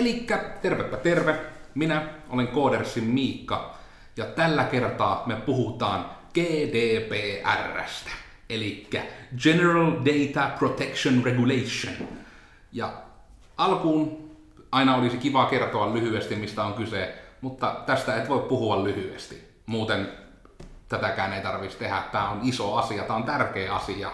Elikkä tervepä terve, minä olen Koodersin Miikka ja tällä kertaa me puhutaan GDPRstä, eli General Data Protection Regulation. Ja alkuun aina olisi kiva kertoa lyhyesti, mistä on kyse, mutta tästä et voi puhua lyhyesti. Muuten tätäkään ei tarvitsisi tehdä. Tämä on iso asia, tämä on tärkeä asia.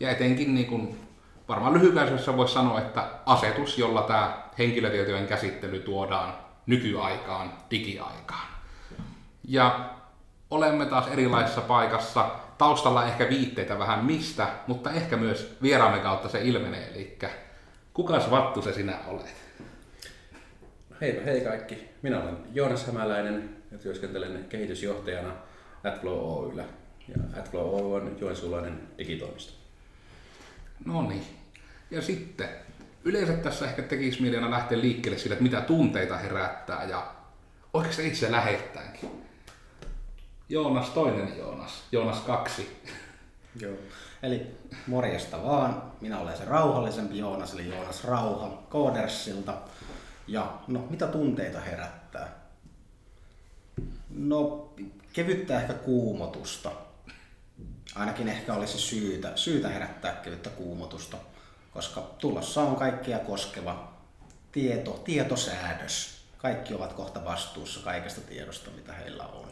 Ja etenkin niin kuin varmaan lyhykäisyydessä voisi sanoa, että asetus, jolla tämä henkilötietojen käsittely tuodaan nykyaikaan, digiaikaan. Ja olemme taas erilaisessa paikassa. Taustalla ehkä viitteitä vähän mistä, mutta ehkä myös vieraamme kautta se ilmenee. Eli kukas Vattu se sinä olet? Hei, hei kaikki. Minä olen Joonas Hämäläinen ja työskentelen kehitysjohtajana AdFlow Oyllä. Ja AdFlow Oy on joensuulainen digitoimisto. No niin. Ja sitten, yleensä tässä ehkä tekisi mielenä lähteä liikkeelle sille, että mitä tunteita herättää ja se itse lähettäänkin. Joonas toinen Joonas, Joonas kaksi. Joo. Eli morjesta vaan. Minä olen se rauhallisempi Joonas, eli Joonas Rauha Koodersilta. Ja no, mitä tunteita herättää? No, kevyttä ehkä kuumotusta. Ainakin ehkä olisi syytä, syytä herättää kevyttä kuumotusta, koska tulossa on kaikkia koskeva tieto, tietosäädös. Kaikki ovat kohta vastuussa kaikesta tiedosta, mitä heillä on.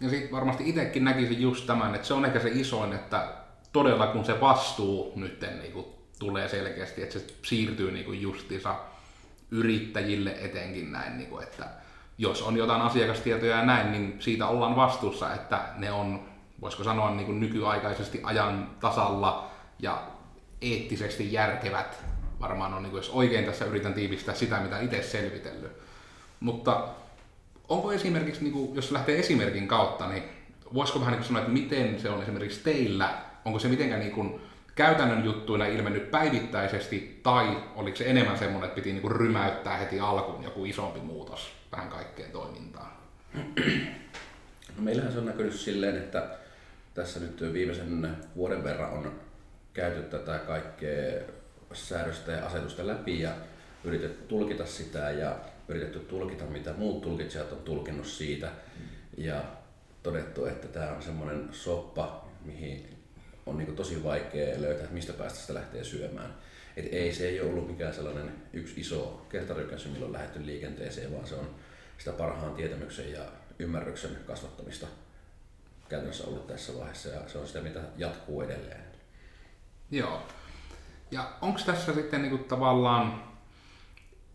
Ja sitten varmasti itsekin näkisin just tämän, että se on ehkä se isoin, että todella kun se vastuu nyt niin kuin tulee selkeästi, että se siirtyy niin kuin justiinsa yrittäjille etenkin näin, niin kuin, että jos on jotain asiakastietoja ja näin, niin siitä ollaan vastuussa, että ne on, voisiko sanoa niin kuin nykyaikaisesti ajan tasalla ja eettisesti järkevät. Varmaan on, niin kuin, jos oikein tässä yritän tiivistää sitä, mitä itse selvitellyt. Mutta onko esimerkiksi, niin kuin, jos lähtee esimerkin kautta, niin voisiko vähän niin sanoa, että miten se on esimerkiksi teillä, onko se mitenkään niin kuin käytännön juttuina ilmennyt päivittäisesti, tai oliko se enemmän semmoinen, että piti niin kuin rymäyttää heti alkuun joku isompi muutos vähän kaikkeen toimintaan? No meillähän se on näkynyt silleen, että tässä nyt viimeisen vuoden verran on käyty tätä kaikkea säädöstä ja asetusta läpi ja yritetty tulkita sitä ja yritetty tulkita, mitä muut tulkitsijat on tulkinnut siitä. Ja todettu, että tämä on semmoinen soppa, mihin on niin tosi vaikea löytää, mistä päästä sitä lähtee syömään. Et ei, se ei ole ollut mikään sellainen yksi iso kertarykäisy, milloin lähdetty liikenteeseen, vaan se on sitä parhaan tietämyksen ja ymmärryksen kasvattamista käytännössä ollut tässä vaiheessa ja se on sitä, mitä jatkuu edelleen. Joo. Ja onko tässä sitten niinku tavallaan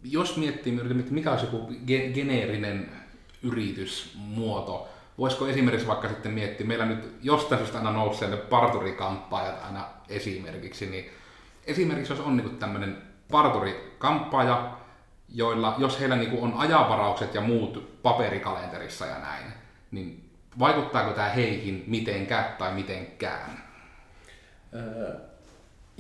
jos miettii, mikä olisi joku geneerinen yritysmuoto, voisiko esimerkiksi vaikka sitten miettiä, meillä nyt jostain syystä aina nousee ne parturikamppajat aina esimerkiksi, niin esimerkiksi jos on niin tämmöinen parturikampaaja, joilla, jos heillä niin on ajanvaraukset ja muut paperikalenterissa ja näin, niin vaikuttaako tämä heihin mitenkään tai mitenkään? Öö,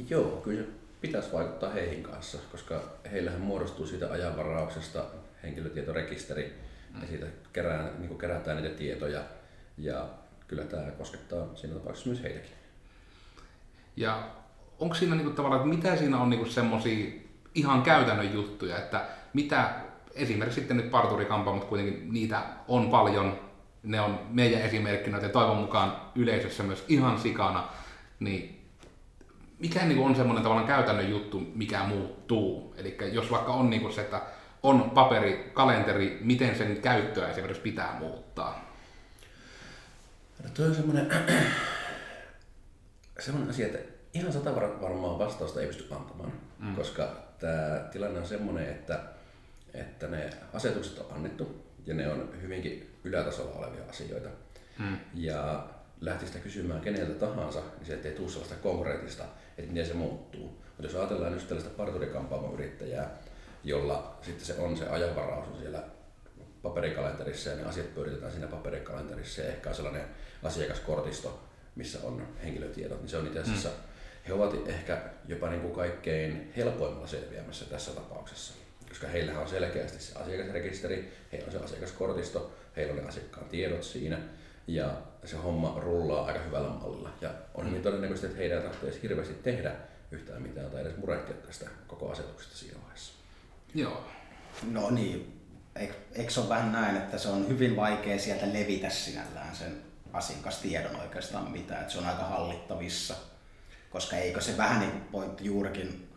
joo, kyllä pitäisi vaikuttaa heihin kanssa, koska heillähän muodostuu siitä ajanvarauksesta henkilötietorekisteri mm. ja siitä kerään, niin kerätään niitä tietoja ja kyllä tämä koskettaa siinä tapauksessa myös heitäkin. Ja onko siinä niin kuin, tavallaan, että mitä siinä on niin semmoisia ihan käytännön juttuja, että mitä esimerkiksi sitten nyt parturikampa, mutta kuitenkin niitä on paljon, ne on meidän esimerkkinä ja toivon mukaan yleisössä myös ihan sikana, niin mikä niin on semmoinen tavallaan käytännön juttu, mikä muuttuu? Eli jos vaikka on niin se, että on paperi, kalenteri, miten sen käyttöä esimerkiksi pitää muuttaa? No tuo on semmoinen, semmoinen asia, että ihan sata varmaan vastausta ei pysty antamaan, mm. koska tämä tilanne on semmoinen, että, että ne asetukset on annettu ja ne on hyvinkin ylätasolla olevia asioita. Mm. Ja lähti sitä kysymään keneltä tahansa, niin se ei tule sellaista konkreettista että miten se muuttuu. Mutta jos ajatellaan just tällaista parturikampaamo-yrittäjää, jolla sitten se on se ajanvaraus on siellä paperikalenterissa ja ne asiat pyöritetään siinä paperikalenterissa ja ehkä on sellainen asiakaskortisto, missä on henkilötiedot, niin se on itse asiassa, mm. he ovat ehkä jopa niin kuin kaikkein helpoimmalla selviämässä tässä tapauksessa, koska heillä on selkeästi se asiakasrekisteri, heillä on se asiakaskortisto, heillä on ne asiakkaan tiedot siinä, ja se homma rullaa aika hyvällä mallilla. Ja on hyvin todennäköistä, että heidän ei tarvitse hirveästi tehdä yhtään mitään tai edes murehtia tästä koko asetuksesta siinä vaiheessa. Joo. No niin, eikö, se ole vähän näin, että se on hyvin vaikea sieltä levitä sinällään sen asiakastiedon oikeastaan mitä, että se on aika hallittavissa. Koska eikö se vähän niin kuin pointti juurikin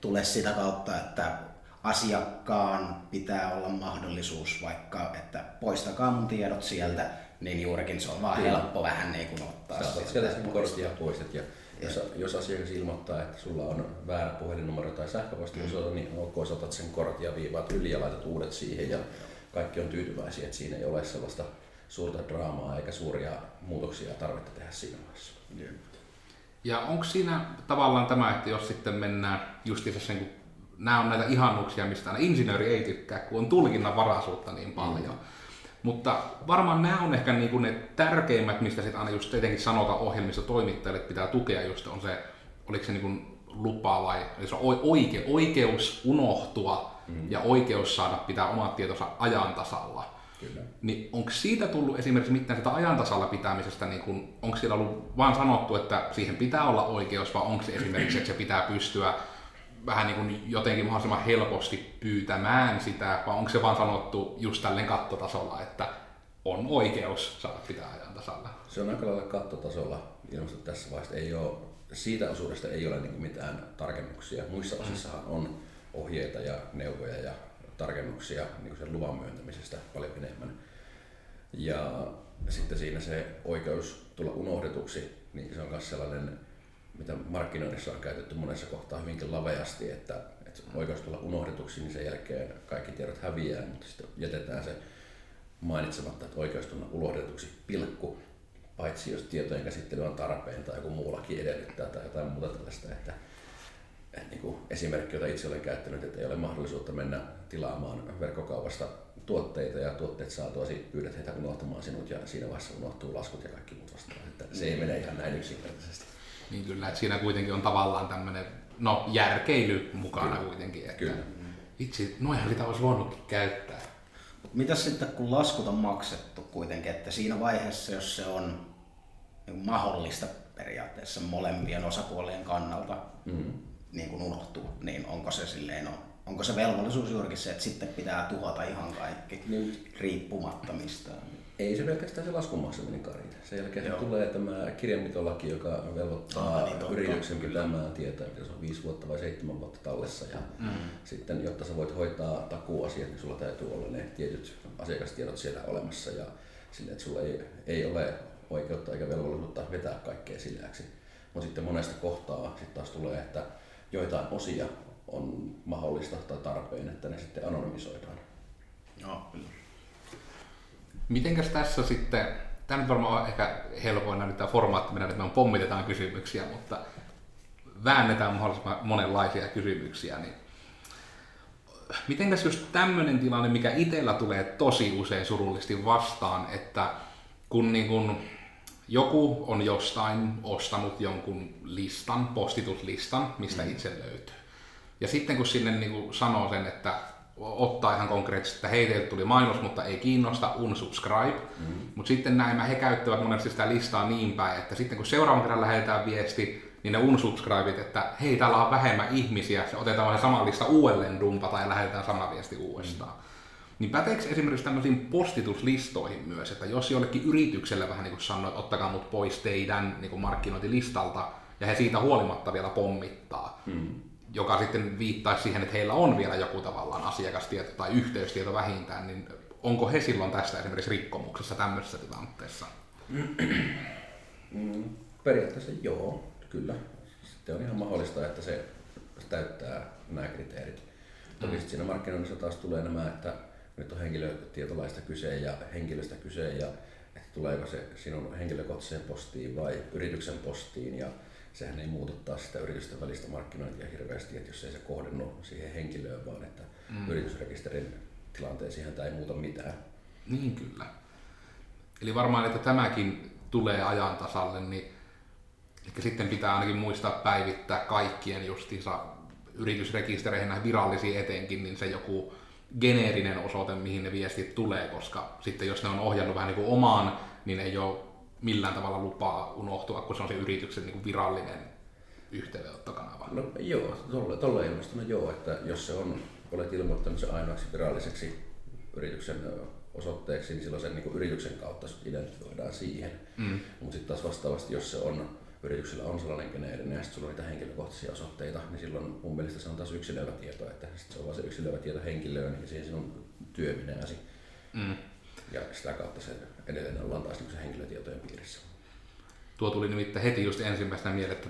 tule sitä kautta, että asiakkaan pitää olla mahdollisuus vaikka, että poistakaa mun tiedot sieltä, niin juurikin se on vaan Kyllä. helppo vähän niin kuin ottaa sieltä sen pois. korttia pois. et Ja jos, jos asiakas ilmoittaa, että sulla on väärä puhelinnumero tai sähköpostiosoite, niin ok, sä otat sen kortin ja viivaat yli ja laitat uudet siihen ja kaikki on tyytyväisiä, että siinä ei ole sellaista suurta draamaa eikä suuria muutoksia tarvetta tehdä siinä vaiheessa. Ja onko siinä tavallaan tämä, että jos sitten mennään justiinsa sen, kun nämä on näitä ihannuksia, mistä aina insinööri ei tykkää, kun on tulkinnan varaisuutta niin paljon. Mm. Mutta varmaan nämä on ehkä niinku ne tärkeimmät, mistä sitten aina just tietenkin sanotaan ohjelmissa toimittajille, että pitää tukea just on se, oliko se niinku lupa vai eli se on oike, oikeus unohtua mm. ja oikeus saada pitää omat tietonsa ajan tasalla. Kyllä. Niin onko siitä tullut esimerkiksi mitään sitä ajantasalla pitämisestä, niin kun, onko siellä ollut vaan sanottu, että siihen pitää olla oikeus, vai onko se esimerkiksi, että se pitää pystyä vähän niin kuin jotenkin mahdollisimman helposti pyytämään sitä, vai onko se vaan sanottu just tälleen kattotasolla, että on oikeus saada pitää ajan tasalla? Se on aika lailla kattotasolla ilmeisesti tässä vaiheessa. Ei ole, siitä osuudesta ei ole niin mitään tarkennuksia. Muissa osissahan on ohjeita ja neuvoja ja tarkennuksia niin sen luvan myöntämisestä paljon enemmän. Ja sitten siinä se oikeus tulla unohdetuksi, niin se on myös sellainen, mitä markkinoinnissa on käytetty monessa kohtaa hyvinkin laveasti, että, että oikeus tulla unohdetuksi, niin sen jälkeen kaikki tiedot häviää, mutta sitten jätetään se mainitsematta, että oikeus tulla unohdetuksi pilkku, paitsi jos tietojen käsittely on tarpeen tai joku muu laki edellyttää tai jotain muuta tällaista, että, että niin kuin esimerkki, jota itse olen käyttänyt, että ei ole mahdollisuutta mennä tilaamaan verkkokaupasta tuotteita ja tuotteet saatuasi pyydät heitä unohtamaan sinut ja siinä vaiheessa unohtuu laskut ja kaikki muut vastaavat. Että se ei mene ihan näin yksinkertaisesti. Niin kyllä, että siinä kuitenkin on tavallaan tämmöinen, no järkeily mukana Kyllä. kuitenkin. Että Kyllä. Itse, noihan sitä olisi voinutkin käyttää. Mitäs sitten kun laskut on maksettu kuitenkin, että siinä vaiheessa, jos se on niin mahdollista periaatteessa molempien osapuolien kannalta Mm. niin kuin unohtuu, niin onko se silleen, on, onko se velvollisuus juurikin se, että sitten pitää tuhota ihan kaikki Niin. riippumatta mistään? Ei se pelkästään se laskun maksaminen karita. Sen jälkeen Joo. tulee tämä kirjanpitolaki, joka velvoittaa Ah, niin yrityksen pitämään tietoa, mitä se on viisi vuotta vai seitsemän vuotta tallessa. Ja mm. sitten, jotta sä voit hoitaa takuuasiat, niin sulla täytyy olla ne tietyt asiakastiedot siellä olemassa. Ja sille, että sulla ei, ei ole oikeutta eikä velvollisuutta vetää kaikkea sileäksi. Mutta sitten monesta kohtaa sitten taas tulee, että joitain osia on mahdollista tai tarpeen, että ne sitten anonymisoidaan. Joo, kyllä. Mitenkäs tässä sitten, tämä nyt varmaan on ehkä helpoin nyt tämä formaatti mennä, että me pommitetaan kysymyksiä, mutta väännetään mahdollisimman monenlaisia kysymyksiä, niin mitenkäs just tämmöinen tilanne, mikä itsellä tulee tosi usein surullisesti vastaan, että kun niin kun joku on jostain ostanut jonkun listan, postituslistan, mistä itse löytyy. Ja sitten kun sinne niin kuin sanoo sen, että ottaa ihan konkreettisesti, että hei, teiltä tuli mainos, mutta ei kiinnosta, unsubscribe. Mm. Mutta sitten näin he käyttävät monesti sitä listaa niin päin, että sitten kun seuraavan kerran lähetetään viesti, niin ne unsubscribeit, että hei, täällä on vähemmän ihmisiä, se otetaan se sama lista uudelleen dumpata ja lähetetään sama viesti uudestaan. Mm. Niin päteekö esimerkiksi tämmöisiin postituslistoihin myös, että jos jollekin yritykselle vähän niin kuin sanoo, että ottakaa mut pois teidän niin kuin markkinointilistalta, ja he siitä huolimatta vielä pommittaa, mm. Joka sitten viittaisi siihen, että heillä on vielä joku tavallaan asiakastieto tai yhteystieto vähintään, niin onko he silloin tästä esimerkiksi rikkomuksessa tämmöisessä tilanteessa? Mm, periaatteessa joo, kyllä. Sitten on ihan mahdollista, että se täyttää nämä kriteerit. Toki sitten siinä markkinoinnissa taas tulee nämä, että nyt on henkilötietolaista kyse ja henkilöstä kyse ja että tuleeko se sinun henkilökohtaiseen postiin vai yrityksen postiin ja sehän ei muutu taas sitä yritysten välistä markkinointia hirveästi, että jos ei se kohdennu siihen henkilöön, vaan että mm. yritysrekisterin tilanteeseen tämä ei muuta mitään. Niin kyllä. Eli varmaan, että tämäkin tulee ajan tasalle, niin ehkä sitten pitää ainakin muistaa päivittää kaikkien justiinsa yritysrekistereihin näihin virallisiin etenkin, niin se joku geneerinen osoite, mihin ne viestit tulee, koska sitten jos ne on ohjannut vähän niin kuin omaan, niin ei ole millään tavalla lupaa unohtua, kun se on se yrityksen niin kuin virallinen yhteydenottokanava. No joo, tolle, tolle ilmastona joo, että jos se on olet ilmoittanut se ainoaksi viralliseksi yrityksen osoitteeksi, niin silloin sen niin yrityksen kautta identifioidaan siihen. Mm. Mutta sitten taas vastaavasti, jos se on yrityksellä on sellainen geneerinen ja sitten sulla on niitä henkilökohtaisia osoitteita, niin silloin mun mielestä se on taas yksilöivä tieto, että sit se on vaan se yksilöivä tieto henkilöön ja siihen sinun työminääsi. Mm. Ja sitä kautta se edelleen ollaan taas niin henkilötietojen piirissä. Tuo tuli nimittäin heti just ensimmäisenä mieleen, että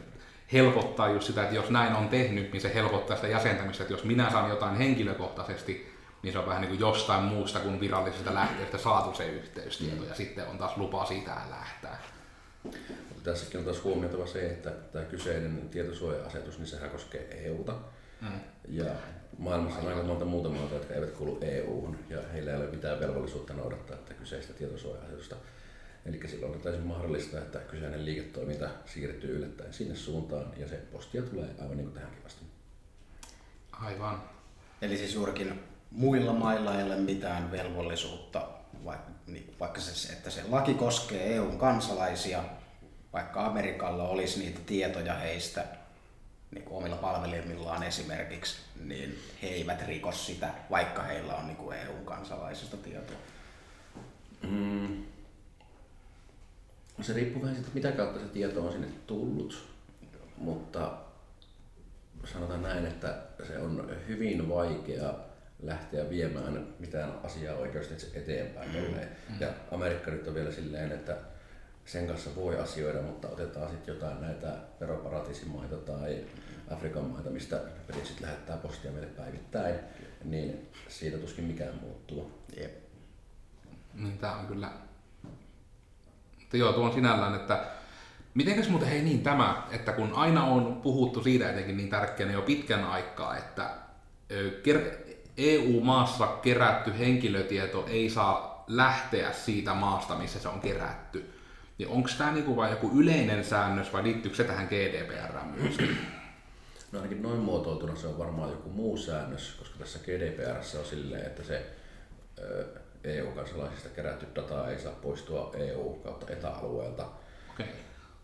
helpottaa just sitä, että jos näin on tehnyt, niin se helpottaa sitä jäsentämistä, että jos minä saan jotain henkilökohtaisesti, niin se on vähän niin kuin jostain muusta kuin virallisesta lähteestä saatu se yhteystieto, mm. ja sitten on taas lupa siitä lähtää. Tässäkin on taas huomioitava se, että tämä kyseinen tietosuoja-asetus, niin sehän koskee EUta. Mm. Ja maailmassa on aika monta muuta maata, jotka eivät kuulu EUhun, ja heillä ei ole mitään velvollisuutta noudattaa tätä kyseistä tietosuoja-asetusta. Eli silloin on täysin mahdollista, että kyseinen liiketoiminta siirtyy yllättäen sinne suuntaan, ja se postia tulee aivan niin kuin tähänkin vasta. Aivan. Eli siis juurikin muilla mailla ei ole mitään velvollisuutta, vaikka, niin, vaikka se, että se laki koskee EUn kansalaisia, vaikka Amerikalla olisi niitä tietoja heistä niin kuin omilla palvelimillaan esimerkiksi, niin he eivät riko sitä, vaikka heillä on niin kuin EUn kansalaisista tietoa. Mm. Se riippuu vähän siitä, mitä kautta se tieto on sinne tullut, mutta sanotaan näin, että se on hyvin vaikea lähteä viemään mitään asiaa oikeasti eteenpäin. Mm. Ja Amerikka nyt on vielä silleen, että sen kanssa voi asioida, mutta otetaan sitten jotain näitä veroparatiisimaita tai Afrikan maita, mistä sitten lähettää postia meille päivittäin, niin siitä tuskin mikään muuttuu. Jep. Niin, tämä on kyllä... Mutta joo, tuo on sinällään, että Mitenkäs muuten hei niin tämä, että kun aina on puhuttu siitä etenkin niin tärkeänä jo pitkän aikaa, että EU-maassa kerätty henkilötieto ei saa lähteä siitä maasta, missä se on kerätty. Niin onko tämä niinku vain joku yleinen säännös vai liittyykö se tähän GDPR myöskin? No ainakin noin muotoiltuna se on varmaan joku muu säännös, koska tässä GDPR on silleen, että se EU-kansalaisista kerätty data ei saa poistua EU- kautta etäalueelta. Okay.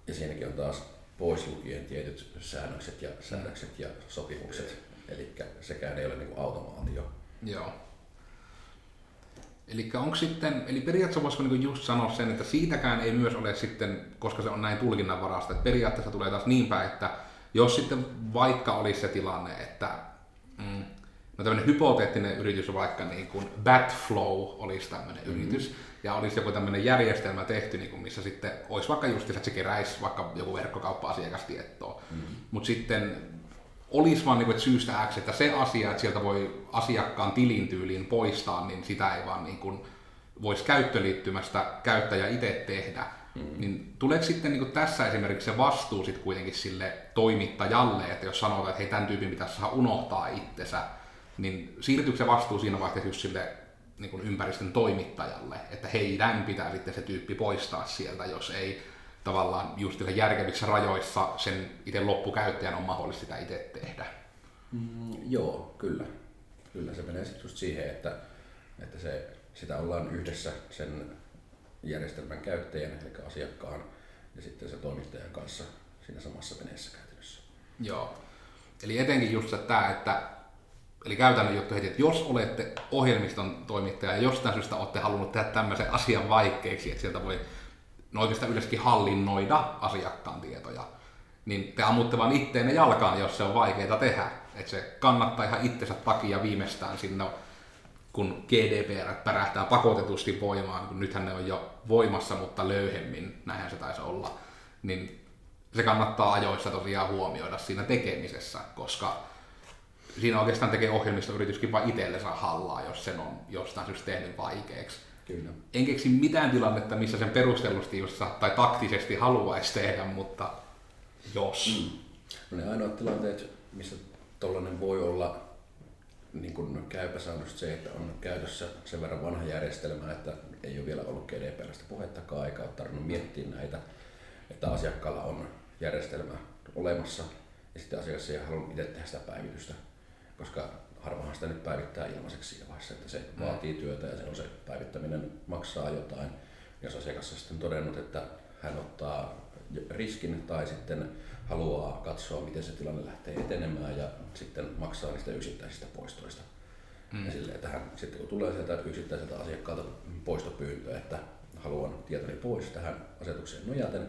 Ja siinäkin on taas pois lukien tietyt säännökset ja säännökset ja sopimukset. Eli sekään ei ole niin automaatio. Joo. Eli onko sitten, eli periaatteessa voisiko niin just sanoa sen, että siitäkään ei myös ole sitten, koska se on näin tulkinnanvarasta, että periaatteessa tulee taas niin päin, että jos sitten vaikka olisi se tilanne, että mm, no tämmöinen hypoteettinen yritys vaikka niin kuin Batflow olisi tämmöinen mm-hmm. yritys, ja olisi joku tämmöinen järjestelmä tehty, niin kuin missä sitten olisi vaikka just, että se keräisi vaikka joku verkkokauppa-asiakastietoa, mm-hmm. mutta sitten olisi vaan niin kuin, syystä X, että se asia, että sieltä voi asiakkaan tilin tyyliin poistaa, niin sitä ei vaan niin kuin, voisi käyttöliittymästä käyttäjä itse tehdä. Mm. Niin tuleeko sitten niin kuin tässä esimerkiksi se vastuu sitten kuitenkin sille toimittajalle, että jos sanotaan, että hei, tämän tyypin pitäisi saada unohtaa itsensä, niin siirtyykö se vastuu siinä vaikka just sille niin kuin ympäristön toimittajalle, että heidän pitää sitten se tyyppi poistaa sieltä, jos ei tavallaan just järkevissä rajoissa sen itse loppukäyttäjän on mahdollista sitä itse tehdä. Mm, joo, kyllä. Kyllä se menee sitten just siihen, että, että se, sitä ollaan yhdessä sen järjestelmän käyttäjän, eli asiakkaan, ja sitten se toimittajan kanssa siinä samassa veneessä käytännössä. Joo. Eli etenkin just tämä, että Eli käytännön juttu heti, että jos olette ohjelmiston toimittaja ja jostain syystä olette halunnut tehdä tämmöisen asian vaikeaksi, että sieltä voi no oikeastaan yleensäkin hallinnoida asiakkaan tietoja, niin te ammutte vaan itteenne jalkaan, jos se on vaikeaa tehdä. Että se kannattaa ihan itsensä takia viimeistään sinne, kun GDPR pärähtää pakotetusti voimaan, kun nythän ne on jo voimassa, mutta löyhemmin, näinhän se taisi olla, niin se kannattaa ajoissa tosiaan huomioida siinä tekemisessä, koska siinä oikeastaan tekee ohjelmistoyrityskin vain itsellensä hallaa, jos sen on jostain syystä tehnyt vaikeaksi. Kyllä. En keksi mitään tilannetta, missä sen perustellusti just, tai taktisesti haluaisi tehdä, mutta jos. Mm. No ne ainoat tilanteet, missä tuollainen voi olla niin kuin käypä säännöstä se, että on käytössä sen verran vanha järjestelmä, että ei ole vielä ollut GDPRstä puhettakaan, eikä ole tarvinnut miettiä näitä, että asiakkaalla on järjestelmä olemassa ja sitten asiakas ei halua itse tehdä sitä päivitystä, koska harvahan sitä nyt päivittää ilmaiseksi siinä vaiheessa, että se mm. vaatii työtä ja se on se päivittäminen maksaa jotain. Jos asiakas on sitten todennut, että hän ottaa riskin tai sitten haluaa katsoa, miten se tilanne lähtee etenemään ja sitten maksaa niistä yksittäisistä poistoista. sitten kun tulee sieltä yksittäiseltä asiakkaalta poistopyyntö, että haluan tietoni pois tähän asetukseen nojaten,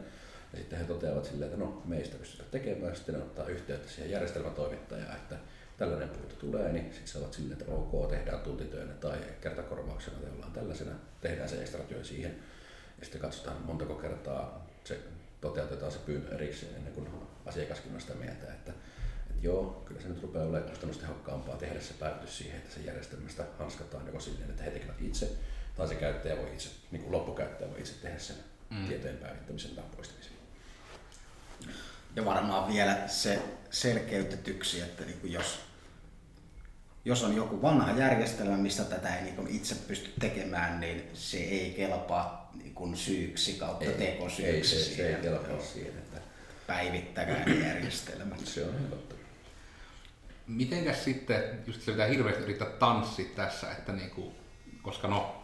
ja sitten he toteavat silleen, että no meistä pystytään tekemään, sitten ne ottaa yhteyttä siihen järjestelmätoimittajaan, että tällainen pyyntö tulee, niin sitten se ovat silleen, että ok, tehdään tuntityönä tai kertakorvauksena tai jollain tällaisena, tehdään se ekstra työ siihen. Ja sitten katsotaan montako kertaa se toteutetaan se pyyntö erikseen ennen kuin asiakaskin on sitä mieltä, että, että joo, kyllä se nyt rupeaa olemaan kustannustehokkaampaa tehdä se päivitys siihen, että se järjestelmästä hanskataan joko silleen, että he tekevät itse, tai se käyttäjä voi itse, niin kuin loppukäyttäjä voi itse tehdä sen mm. tietojen päivittämisen tai poistamisen. Ja varmaan vielä se selkeytetyksi, että niin kuin jos, jos on joku vanha järjestelmä, missä tätä ei niin itse pysty tekemään, niin se ei kelpaa niin kuin syyksi kautta ei, tekosyyksi. Ei, se, se ei kelpaa siihen, että päivittäkää järjestelmä. Se on helpottu. Mitenkäs sitten, just se pitää hirveästi yrittää tanssia tässä, että niinku, koska no,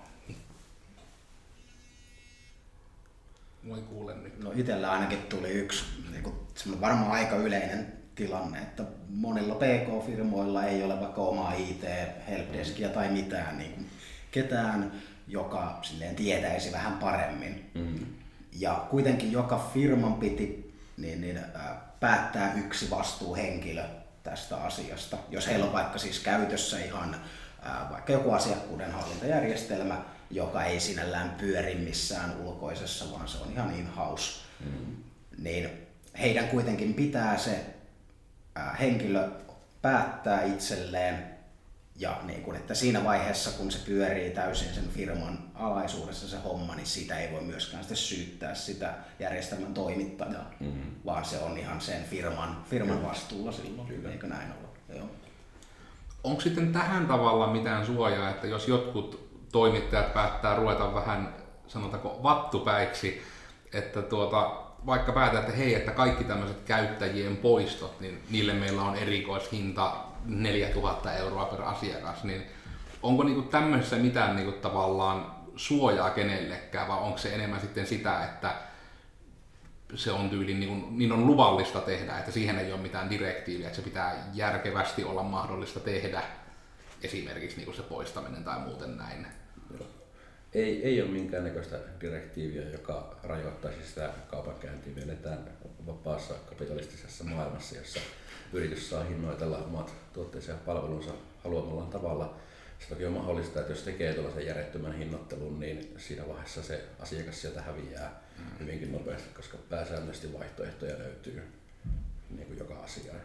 Voi kuule nyt. No itsellä ainakin tuli yksi niin kuin, varmaan aika yleinen tilanne, että monilla PK-firmoilla ei ole vaikka omaa IT-helpdeskia tai mitään niin kuin ketään, joka silleen tietäisi vähän paremmin. Mm. Ja kuitenkin joka firman piti niin, niin, äh, päättää yksi vastuuhenkilö tästä asiasta. Jos heillä on vaikka siis käytössä ihan äh, vaikka joku asiakkuuden hallintajärjestelmä, joka ei sinällään pyöri missään ulkoisessa, vaan se on ihan in-house, mm. niin heidän kuitenkin pitää se henkilö päättää itselleen ja niin kun, että siinä vaiheessa, kun se pyörii täysin sen firman alaisuudessa se homma, niin siitä ei voi myöskään sitten syyttää sitä järjestelmän toimittajaa, mm-hmm. vaan se on ihan sen firman, firman vastuulla silloin, Kyllä. eikö näin ole? Joo. Onko sitten tähän tavalla mitään suojaa, että jos jotkut toimittajat päättää ruveta vähän, sanotaanko, vattupäiksi, että tuota, vaikka päätetään, että hei, että kaikki tämmöiset käyttäjien poistot, niin niille meillä on erikoishinta 4000 euroa per asiakas, niin onko niinku tämmöisessä mitään niinku tavallaan suojaa kenellekään, vai onko se enemmän sitten sitä, että se on tyyli, niin, niin on luvallista tehdä, että siihen ei ole mitään direktiiviä, että se pitää järkevästi olla mahdollista tehdä, esimerkiksi niin se poistaminen tai muuten näin ei, ei ole minkäännäköistä direktiiviä, joka rajoittaisi sitä kaupankäyntiä. Me eletään vapaassa kapitalistisessa maailmassa, jossa yritys saa hinnoitella omat tuotteensa ja palvelunsa haluamallaan tavalla. Se toki on mahdollista, että jos tekee tuollaisen järjettömän hinnoittelun, niin siinä vaiheessa se asiakas sieltä häviää mm. hyvinkin nopeasti, koska pääsäännöllisesti vaihtoehtoja löytyy niin kuin joka asiaan.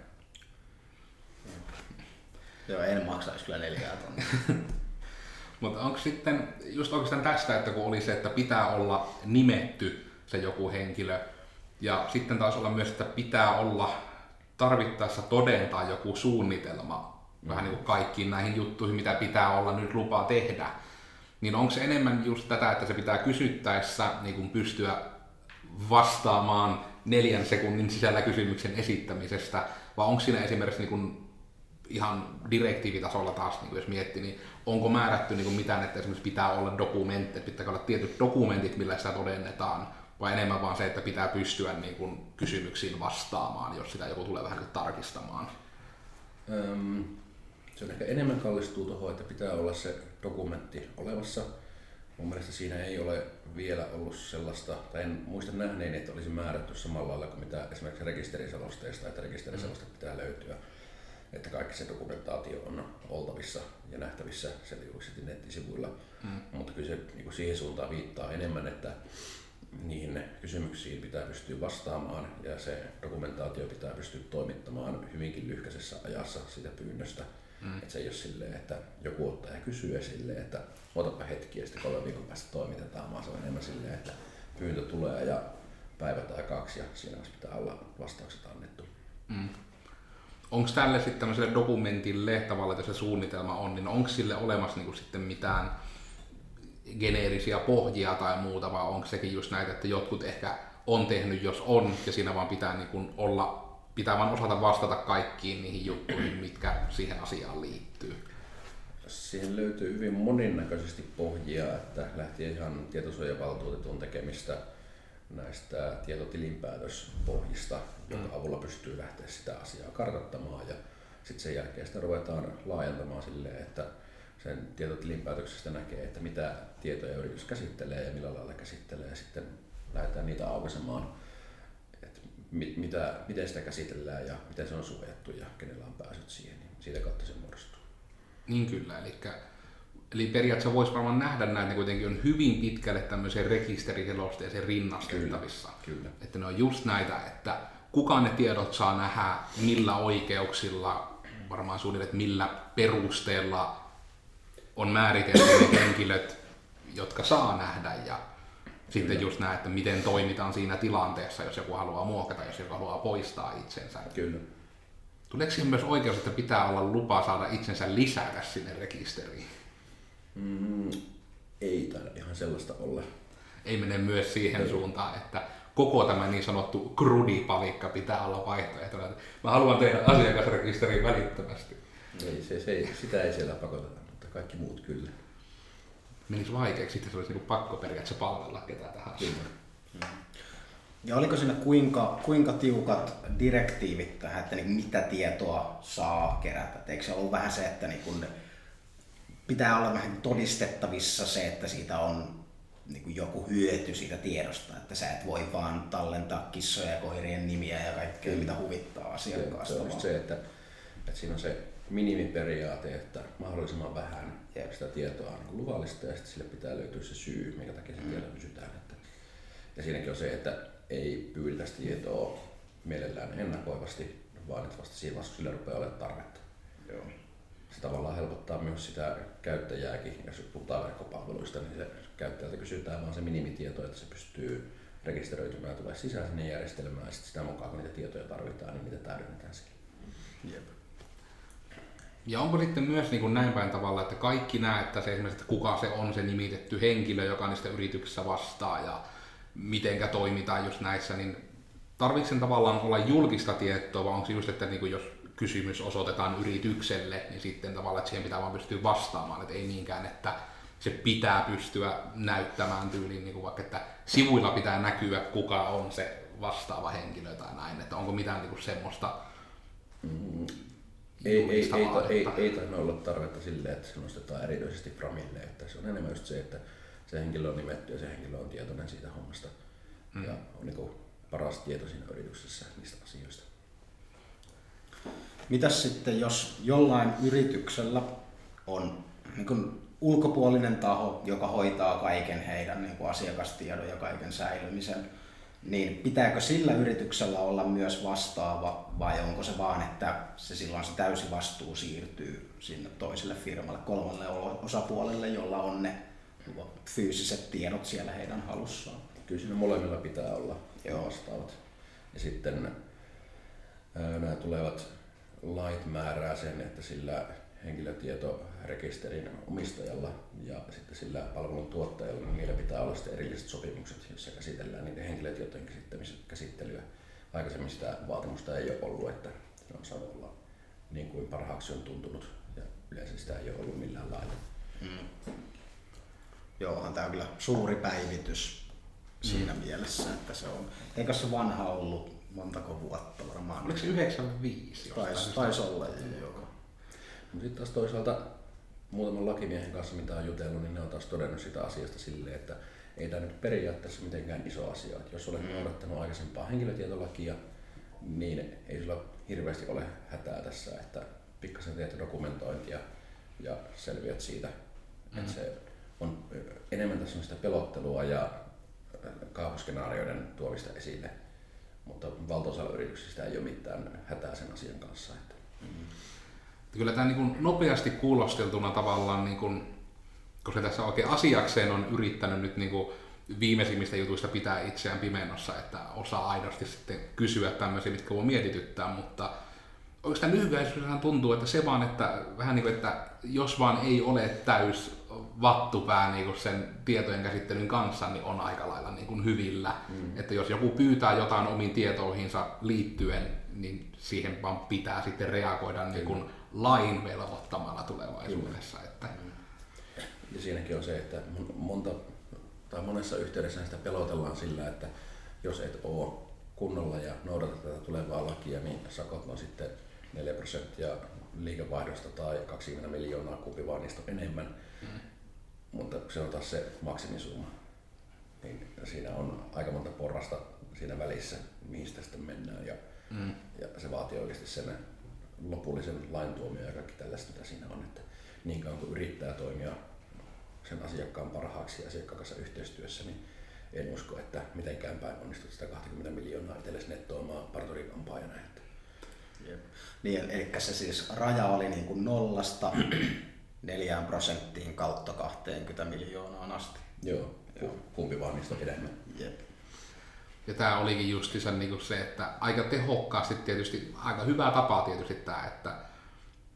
Joo, en maksaisi kyllä neljää tonnia. Mutta onko sitten just oikeastaan tästä, että kun oli se, että pitää olla nimetty se joku henkilö, ja sitten taas olla myös, että pitää olla tarvittaessa todentaa joku suunnitelma vähän niin kuin kaikkiin näihin juttuihin, mitä pitää olla nyt lupaa tehdä. Niin onko se enemmän just tätä, että se pitää kysyttäessä niin kuin pystyä vastaamaan neljän sekunnin sisällä kysymyksen esittämisestä, vai onko siinä esimerkiksi niin kuin ihan direktiivitasolla taas, niin jos miettii, niin onko määrätty niin mitään, että esimerkiksi pitää olla dokumentti, että pitää olla tietyt dokumentit, millä sitä todennetaan, vai enemmän vaan se, että pitää pystyä niin kuin kysymyksiin vastaamaan, jos sitä joku tulee vähän niin tarkistamaan? Öm, se on ehkä enemmän kallistuu tuohon, että pitää olla se dokumentti olevassa. Mun mielestä siinä ei ole vielä ollut sellaista, tai en muista nähneen, että olisi määrätty samalla lailla kuin mitä esimerkiksi rekisteriselosteista, että rekisteriseloste pitää löytyä että kaikki se dokumentaatio on oltavissa ja nähtävissä siellä julkisesti nettisivuilla. Mm. Mutta kyllä se niin kuin siihen suuntaan viittaa enemmän, että niihin kysymyksiin pitää pystyä vastaamaan ja se dokumentaatio pitää pystyä toimittamaan hyvinkin lyhkäisessä ajassa siitä pyynnöstä. Mm. Että se ei ole silleen, että joku ottaa ja kysyy silleen, että otapa hetki ja sitten kolme viikon päästä toimitetaan, vaan se on enemmän silleen, että pyyntö tulee ja päivä tai kaksi ja siinä pitää olla vastaukset annettu. Mm onko tälle sitten tämmöiselle dokumentille tavalla, että se suunnitelma on, niin onko sille olemassa niin kuin sitten mitään geneerisiä pohjia tai muuta, vai onko sekin just näitä, että jotkut ehkä on tehnyt, jos on, ja siinä vaan pitää niin kuin olla, pitää vaan osata vastata kaikkiin niihin juttuihin, mitkä siihen asiaan liittyy. Siihen löytyy hyvin monennäköisesti pohjia, että lähtien ihan tietosuojavaltuutetun tekemistä näistä tietotilinpäätöspohjista, jonka mm. avulla pystyy lähteä sitä asiaa kartoittamaan ja sitten sen jälkeen sitä ruvetaan laajentamaan silleen, että sen tietotilinpäätöksestä näkee, että mitä tietoja yritys käsittelee ja millä lailla käsittelee ja sitten lähdetään niitä aukaisemaan, että mit, mitä, miten sitä käsitellään ja miten se on suojattu ja kenellä on pääsyt siihen, niin siitä kautta se muodostuu. Niin kyllä, eli, eli periaatteessa voisi varmaan nähdä näitä, ne kuitenkin on hyvin pitkälle tämmöiseen rekisteriselosteeseen rinnastettavissa. Kyllä, kyllä. Että ne on just näitä, että kuka ne tiedot saa nähdä, millä oikeuksilla, varmaan suunnilleen, että millä perusteella on määritelty ne henkilöt, jotka saa nähdä ja sitten Kyllä. just näe, että miten toimitaan siinä tilanteessa, jos joku haluaa muokata, jos joku haluaa poistaa itsensä. Kyllä. Tuleeko siihen myös oikeus, että pitää olla lupa saada itsensä lisätä sinne rekisteriin? Mm, ei taida ihan sellaista olla. Ei mene myös siihen ei. suuntaan, että koko tämä niin sanottu krudipalikka pitää olla vaihtoehtona. Mä haluan tehdä asiakasrekisteriin välittömästi. Ei, se, se, sitä ei siellä pakoteta, mutta kaikki muut kyllä. Menisi vaikeaksi, sitten se olisi niin pakko periaatteessa palvella ketään tähän. Kyllä. Ja oliko siinä kuinka, kuinka tiukat direktiivit tähän, että niin mitä tietoa saa kerätä? Et eikö se ollut vähän se, että niin kun pitää olla vähän todistettavissa se, että siitä on niin kuin joku hyöty siitä tiedosta, että sä et voi vaan tallentaa kissoja ja koirien nimiä ja kaikkea, mitä huvittaa asiakkaasta. Se on se, että, että siinä on se minimiperiaate, että mahdollisimman vähän Jep. sitä tietoa on niin luvallista ja sitten sille pitää löytyä se syy, minkä takia se mm. tieto kysytään. Että, ja siinäkin on se, että ei pyydetä sitä tietoa mielellään ennakoivasti, vaan että vasta siinä vaiheessa, sille rupeaa olemaan tarvetta. Joo. Se tavallaan helpottaa myös sitä käyttäjääkin, jos puhutaan verkkopalveluista, niin se käyttäjältä kysytään vaan se minimitieto, että se pystyy rekisteröitymään tulee sisään sinne järjestelmään ja sitten sitä mukaan kun niitä tietoja tarvitaan, niin niitä täydennetään siellä. Jep. Ja onko sitten myös niin kuin näin päin tavalla, että kaikki näet, että se esimerkiksi, että kuka se on se nimitetty henkilö, joka niistä yrityksissä vastaa ja mitenkä toimitaan just näissä, niin tarvitsen tavallaan olla julkista tietoa, vai onko se just, että niin kuin jos kysymys osoitetaan yritykselle, niin sitten tavallaan, että siihen pitää vaan pystyä vastaamaan, että ei niinkään, että se pitää pystyä näyttämään tyyliin, niin kuin vaikka, että sivuilla pitää näkyä, kuka on se vastaava henkilö tai näin, että onko mitään niin kuin semmoista mm, ei, ei, ei, ei, ei, ei olla tarvetta silleen, että se nostetaan erityisesti Framille, että se on enemmän just se, että se henkilö on nimetty ja se henkilö on tietoinen siitä hommasta mm. ja on niin kuin paras tieto siinä yrityksessä niistä asioista. Mitäs sitten, jos jollain yrityksellä on niin kuin ulkopuolinen taho, joka hoitaa kaiken heidän niin kuin asiakastiedon ja kaiken säilymisen, niin pitääkö sillä yrityksellä olla myös vastaava vai onko se vaan, että se silloin se täysi vastuu siirtyy sinne toiselle firmalle, kolmalle osapuolelle, jolla on ne fyysiset tiedot siellä heidän halussaan? Kyllä siinä molemmilla pitää olla Joo. vastaavat. Ja sitten nämä tulevat lait määrää sen, että sillä henkilötietorekisterin omistajalla ja sitten sillä palvelun tuottajalla, niin niillä pitää olla sitten erilliset sopimukset, joissa käsitellään niiden henkilötietojen käsittelyä. Aikaisemmin sitä vaatimusta ei ole ollut, että se on saanut olla niin kuin parhaaksi on tuntunut ja yleensä sitä ei ole ollut millään lailla. Mm. Joo, onhan tämä kyllä suuri päivitys siinä mm. mielessä, että se on, eikö se vanha ollut montako vuotta varmaan? Oliko se 95? Taisi tais olla, joo. Mutta sitten taas toisaalta muutaman lakimiehen kanssa, mitä on jutellut, niin ne on taas todennut sitä asiasta silleen, että ei tämä nyt periaatteessa mitenkään iso asia. Että jos olet mm. noudattanut aikaisempaa henkilötietolakia, niin ei sulla hirveästi ole hätää tässä, että pikkasen teet dokumentointia ja selviät siitä. Mm. Että se on enemmän tässä on sitä pelottelua ja kaavoskenaarioiden tuomista esille, mutta valtaosalla yrityksistä ei ole mitään hätää sen asian kanssa. Että. Mm. Kyllä tämä niin nopeasti kuulosteltuna tavallaan, niin kuin, koska tässä oikein asiakseen on yrittänyt nyt niin kuin viimeisimmistä jutuista pitää itseään pimennossa, että osaa aidosti sitten kysyä tämmöisiä, mitkä voi mietityttää, mutta oikeastaan lyhykäisyydessään tuntuu, että se vaan, että vähän niin kuin, että jos vaan ei ole täys vattupää niin kuin sen tietojen käsittelyn kanssa, niin on aika lailla niin kuin hyvillä. Mm. Että jos joku pyytää jotain omiin tietoihinsa liittyen, niin siihen vaan pitää sitten reagoida niin kuin lain velvoittamalla tulevaisuudessa. Että... Ja siinäkin on se, että monta, tai monessa yhteydessä sitä pelotellaan sillä, että jos et ole kunnolla ja noudata tätä tulevaa lakia, niin sakot on sitten 4 prosenttia liikevaihdosta tai 20 miljoonaa kupivaanista enemmän. Mm. Mutta se on taas se maksimisumma. Niin siinä on aika monta porrasta siinä välissä, mihin sitä sitten mennään. Ja, mm. ja se vaatii oikeasti sen lopullisen lain tuomio ja kaikki tällaista, mitä siinä on. Että niin kauan kuin yrittää toimia sen asiakkaan parhaaksi ja asiakkaan kanssa yhteistyössä, niin en usko, että mitenkään päin onnistut sitä 20 miljoonaa itsellesi nettoamaan parturikampaajana. Jep. Niin, eli se siis raja oli niin kuin nollasta neljään prosenttiin kautta 20 miljoonaan asti. Joo, Joo. kumpi vaan niistä enemmän. Jep. Ja tämä olikin justiinsa niin se, että aika tehokkaasti tietysti, aika hyvä tapa tietysti tämä, että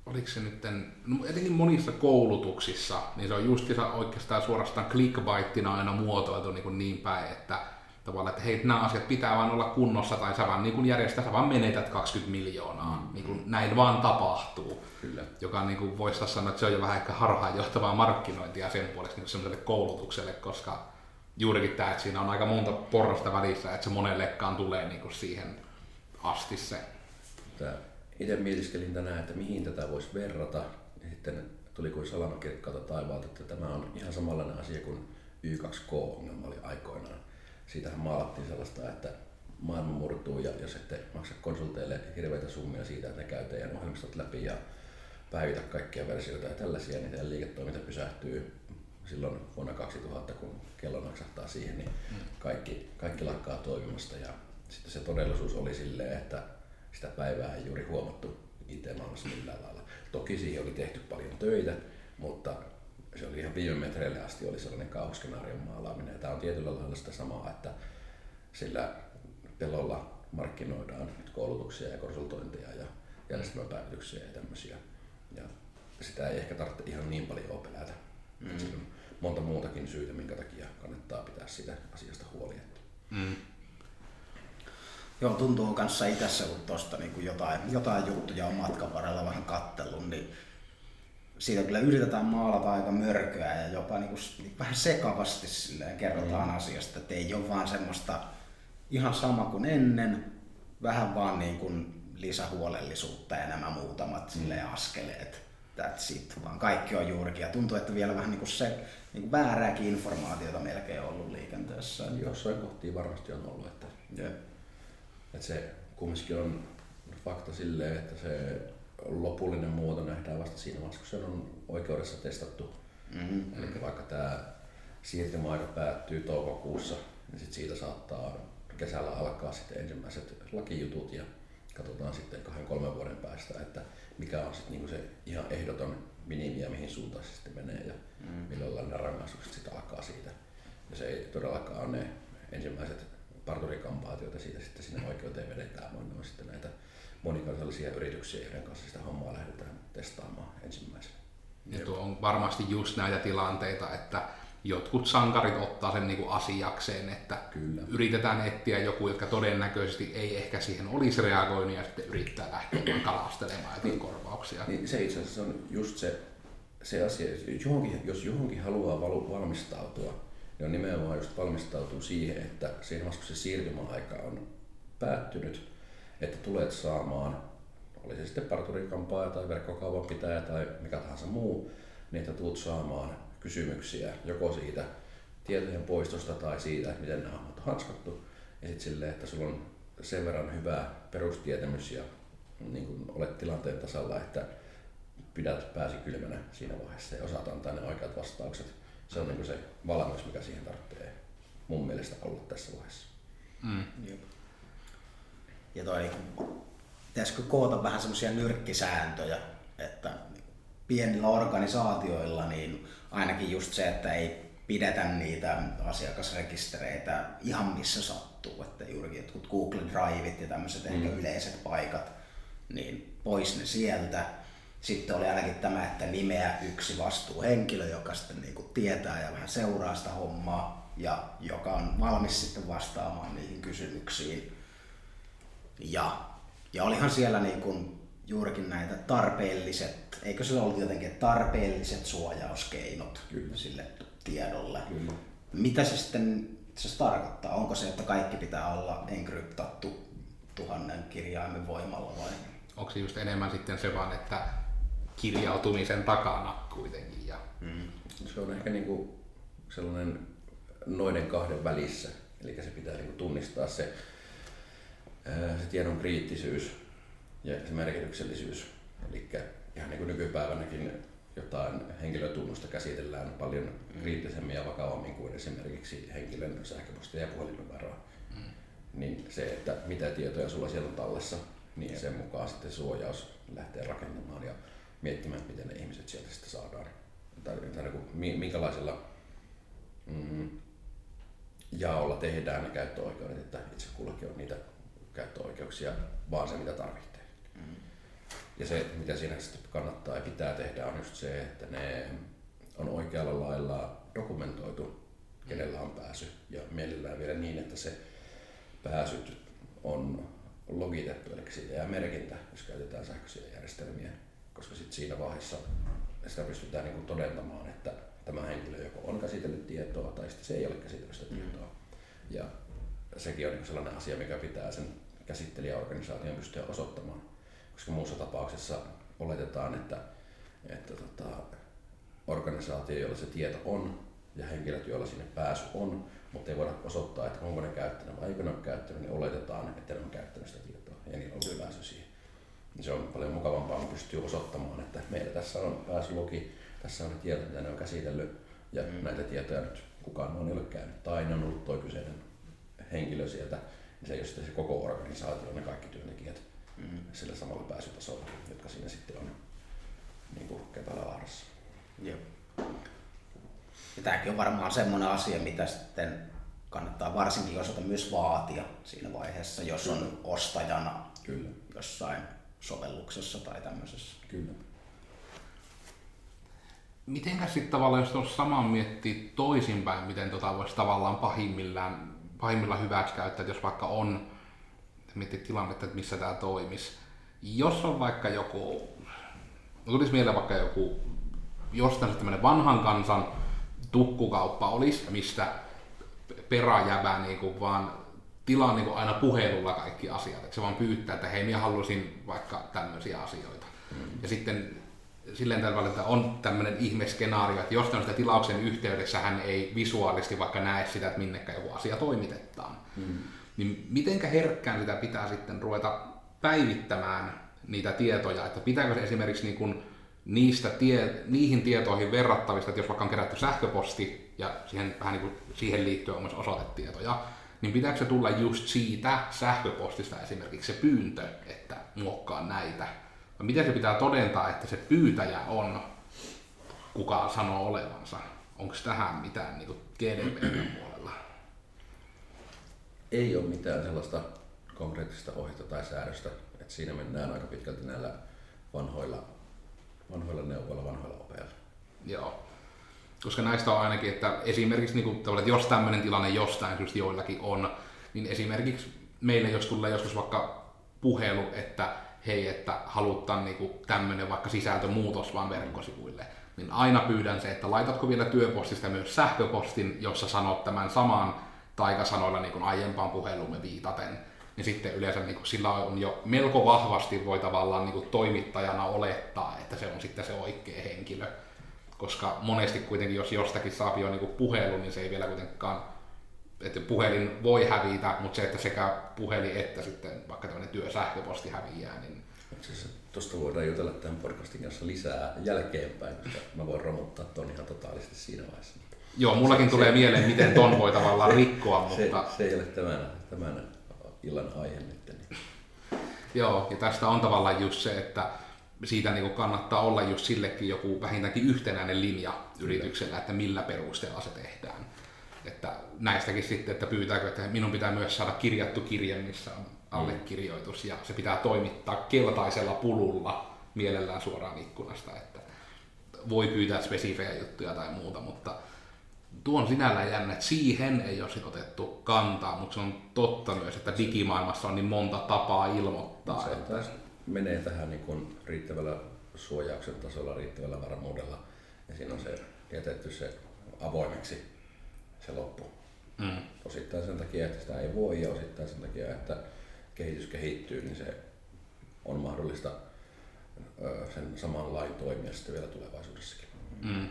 oliko se nyt, no etenkin monissa koulutuksissa, niin se on justiinsa oikeastaan suorastaan clickbaittina aina muotoiltu niin, kuin niin päin, että tavallaan, että hei, nämä asiat pitää vaan olla kunnossa tai sä vaan niin kuin järjestää, sä vaan menetät 20 miljoonaa. Mm. Niin kuin, näin vaan tapahtuu. Kyllä. Joka niin kuin voisi sanoa, että se on jo vähän ehkä harhaanjohtavaa markkinointia sen puolesta niin semmoiselle koulutukselle, koska juurikin tämä, että siinä on aika monta porrasta välissä, että se monellekaan tulee niin kuin siihen asti se. Itse mietiskelin tänään, että mihin tätä voisi verrata. Ja sitten tuli kuin salama kirkkaalta taivaalta, että tämä on ihan samanlainen asia kuin Y2K-ongelma oli aikoinaan. Siitähän maalattiin sellaista, että maailma murtuu ja jos ette maksa konsulteille hirveitä summia siitä, että ne käy teidän ohjelmistot läpi ja päivitä kaikkia versioita ja tällaisia, niin teidän liiketoiminta pysähtyy silloin vuonna 2000, kun kello naksahtaa siihen, niin mm. kaikki, kaikki lakkaa toimimasta. Ja sitten se todellisuus oli silleen, että sitä päivää ei juuri huomattu IT-maailmassa millään lailla. Toki siihen oli tehty paljon töitä, mutta se oli ihan viime metreille asti oli sellainen kauhuskenaarion maalaaminen. Ja tämä on tietyllä lailla sitä samaa, että sillä pelolla markkinoidaan koulutuksia ja konsultointeja ja järjestelmäpäivityksiä ja tämmöisiä. Ja sitä ei ehkä tarvitse ihan niin paljon pelätä. Mm. On monta muutakin syytä, minkä takia kannattaa pitää siitä asiasta huoli. Mm. Joo, tuntuu kanssa itässä, kun tuosta niin jotain, jotain juttuja on matkan varrella vähän kattellut, niin siitä kyllä yritetään maalata aika mörköä ja jopa niin kuin, niin vähän sekavasti silleen kerrotaan mm. asiasta, että ei ole vaan semmoista ihan sama kuin ennen, vähän vaan niin kuin lisähuolellisuutta ja nämä muutamat mm. askeleet. That's it, vaan kaikki on juurikin. Ja tuntuu, että vielä vähän niin kuin se niin kuin väärääkin informaatiota melkein on ollut liikenteessä. Jossain kohtiin varmasti on ollut. Että, yeah. että se kumminkin on fakta silleen, että se lopullinen muoto nähdään vasta siinä vaiheessa, kun se on oikeudessa testattu. Mm-hmm. Eli vaikka tämä siirtymäaika päättyy toukokuussa, niin sit siitä saattaa kesällä alkaa sitten ensimmäiset lakijutut ja katsotaan sitten kahden kolmen vuoden päästä, että mikä on sitten niinku se ihan ehdoton minimi ja mihin suuntaan se sitten menee ja mm. milloin ne rangaistukset sitten alkaa siitä. Ja se ei todellakaan ole ne ensimmäiset parturikampaat, joita siitä sitten sinne oikeuteen vedetään, vaan ne on sitten näitä monikansallisia yrityksiä, joiden kanssa sitä hommaa lähdetään testaamaan ensimmäisenä. Ja tuo on varmasti just näitä tilanteita, että jotkut sankarit ottaa sen niin kuin asiakseen, että Kyllä. yritetään etsiä joku, jotka todennäköisesti ei ehkä siihen olisi reagoinut ja sitten yrittää lähteä kalastelemaan jotain korvauksia. Niin se itse asiassa on just se, se asia, johonkin, jos johonkin haluaa valmistautua, niin on nimenomaan just valmistautua siihen, että siinä vaiheessa kun se siirtymäaika on päättynyt, että tulet saamaan, oli se sitten parturikampaaja tai verkkokaupan pitäjä tai mikä tahansa muu, niin että tulet saamaan kysymyksiä joko siitä tietojen poistosta tai siitä, että miten nämä on hanskattu. Ja sitten silleen, että sulla on sen verran hyvä perustietämys ja niin kun olet tilanteen tasalla, että pidät pääsi kylmänä siinä vaiheessa ja osaat antaa ne oikeat vastaukset. Se on niin se valmius, mikä siihen tarvitsee mun mielestä olla tässä vaiheessa. Mm. Jep. Ja toi, pitäisikö koota vähän semmoisia nyrkkisääntöjä, että pienillä organisaatioilla niin ainakin just se, että ei pidetä niitä asiakasrekistereitä ihan missä sattuu, että juurikin jotkut Google Driveit ja tämmöiset mm. ehkä yleiset paikat, niin pois ne sieltä. Sitten oli ainakin tämä, että nimeä yksi vastuuhenkilö, joka sitten niin kuin tietää ja vähän seuraa sitä hommaa ja joka on valmis sitten vastaamaan niihin kysymyksiin. Ja, ja olihan siellä niin kuin juurikin näitä tarpeelliset, eikö se ollut jotenkin tarpeelliset suojauskeinot Kyllä. sille tiedolle? Kyllä. Mitä se sitten se tarkoittaa? Onko se, että kaikki pitää olla enkryptattu tuhannen kirjaimen voimalla vai? onko se just enemmän sitten se vaan, että kirjautumisen takana kuitenkin. Ja... Mm. Se on ehkä niinku sellainen noiden kahden välissä. Eli se pitää niinku tunnistaa se, se tiedon kriittisyys ja se merkityksellisyys. Eli ihan niin kuin nykypäivänäkin jotain henkilötunnusta käsitellään paljon kriittisemmin ja vakavammin kuin esimerkiksi henkilön sähköpostia ja puhelinnumeroa. Mm. Niin se, että mitä tietoja sulla siellä on tallessa, niin sen mukaan sitten suojaus lähtee rakentamaan ja miettimään, miten ne ihmiset sieltä sitten saadaan. Tai, tai niin minkälaisella mm, jaolla tehdään ne käyttöoikeudet, että itse kullakin on niitä käyttöoikeuksia, vaan se mitä tarvitsee. Mm. Ja se, mitä siinä sitten kannattaa ja pitää tehdä, on just se, että ne on oikealla lailla dokumentoitu, kenellä on pääsy. Ja mielellään vielä niin, että se pääsy on logitettu, eli siitä jää merkintä, jos käytetään sähköisiä järjestelmiä, koska sitten siinä vaiheessa sitä pystytään niin todentamaan, että tämä henkilö joko on käsitellyt tietoa tai sitten se ei ole käsitellyt sitä tietoa. Ja sekin on niin sellainen asia, mikä pitää sen käsittelijäorganisaation pystyä osoittamaan, koska muussa tapauksessa oletetaan, että, että tota, organisaatio, jolla se tieto on ja henkilöt, joilla sinne pääsy on, mutta ei voida osoittaa, että onko ne käyttänyt vai eikö ne ole käyttänyt, niin oletetaan, että ne on käyttänyt sitä tietoa ja niillä on pääsy siihen. Se on paljon mukavampaa, kun pystyy osoittamaan, että meillä tässä on pääsylogi, tässä on ne tiedot, mitä ne on käsitellyt ja mm. näitä tietoja nyt kukaan on ei ole käynyt tai ne on ollut tuo kyseinen henkilö sieltä, niin se ei ole sitten se koko organisaatio, ne kaikki työntekijät mm. sillä samalla pääsytasolla, jotka siinä sitten on niin kuin kepälävaarassa. Joo. Ja tämäkin on varmaan semmoinen asia, mitä sitten kannattaa varsinkin osata myös vaatia siinä vaiheessa, jos on ostajana Kyllä. jossain sovelluksessa tai tämmöisessä. Kyllä. Mitenkäs sitten tavallaan, jos tuossa samaan miettii toisinpäin, miten tota voisi tavallaan pahimmillaan, pahimmillaan hyväksikäyttää, että jos vaikka on, miettii tilannetta, että missä tämä toimisi. Jos on vaikka joku, tulisi mieleen vaikka joku jostain tämmöinen vanhan kansan tukkukauppa olisi, mistä peräjävä niin kuin vaan tilaa niin kuin aina puhelulla kaikki asiat. Että se vaan pyytää, että hei, minä haluaisin vaikka tämmöisiä asioita. Mm. Ja sitten silleen tällä että on tämmöinen ihmeskenaario, että jostain sitä tilauksen yhteydessä hän ei visuaalisesti vaikka näe sitä, että minnekä joku asia toimitetaan. Mm. Niin mitenkä herkkään sitä pitää sitten ruveta päivittämään niitä tietoja, että pitääkö se esimerkiksi niin kuin niistä tie, niihin tietoihin verrattavista, että jos vaikka on kerätty sähköposti ja siihen, vähän niin kuin siihen liittyen on myös osoitetietoja, niin pitääkö se tulla just siitä sähköpostista esimerkiksi se pyyntö, että muokkaa näitä? Vai miten se pitää todentaa, että se pyytäjä on, kuka sanoo olevansa? Onko tähän mitään niin GDPR puolella? Ei ole mitään sellaista konkreettista ohjetta tai säädöstä. Et siinä mennään aika pitkälti näillä vanhoilla vanhoilla neuvoilla, vanhoilla opeilla. Joo. Koska näistä on ainakin, että esimerkiksi niin kuin, että jos tämmöinen tilanne jostain syystä joillakin on, niin esimerkiksi meille jos tulee joskus vaikka puhelu, että hei, että haluttaan niin tämmöinen vaikka sisältömuutos vaan verkkosivuille, niin aina pyydän se, että laitatko vielä työpostista myös sähköpostin, jossa sanot tämän saman taikasanoilla niin kuin aiempaan puhelumme viitaten, niin sitten yleensä niin kuin sillä on jo melko vahvasti voi tavallaan niin kuin toimittajana olettaa, että se on sitten se oikea henkilö. Koska monesti kuitenkin, jos jostakin saa jo niin kuin puhelu, niin se ei vielä kuitenkaan, että puhelin voi hävitä, mutta se, että sekä puhelin että sitten vaikka tämmöinen työsähköposti häviää, niin Siis tuosta voidaan jutella tämän podcastin kanssa lisää jälkeenpäin, koska mä voin romuttaa ton ihan totaalisesti siinä vaiheessa. Joo, mullakin se, tulee se, mieleen, miten ton voi tavallaan rikkoa, mutta... Se, se ei ole tämän, tämän illan aihe nyt. Niin. Joo, ja tästä on tavallaan just se, että siitä niin kannattaa olla just sillekin joku vähintäänkin yhtenäinen linja yrityksellä, että millä perusteella se tehdään. Että näistäkin sitten, että pyytääkö, että minun pitää myös saada kirjattu kirje, missä on allekirjoitus, ja se pitää toimittaa keltaisella pululla mielellään suoraan ikkunasta, että voi pyytää spesifejä juttuja tai muuta, mutta tuo on sinällään jännä, että siihen ei ole otettu kantaa, mutta se on totta myös, että digimaailmassa on niin monta tapaa ilmoittaa. Se että... menee tähän niin kuin riittävällä suojauksen tasolla, riittävällä varmuudella, ja siinä on se jätetty se avoimeksi se loppu. Mm. Osittain sen takia, että sitä ei voi, ja osittain sen takia, että kehitys kehittyy, niin se on mahdollista sen saman lain toimia sitten vielä tulevaisuudessakin. Mm.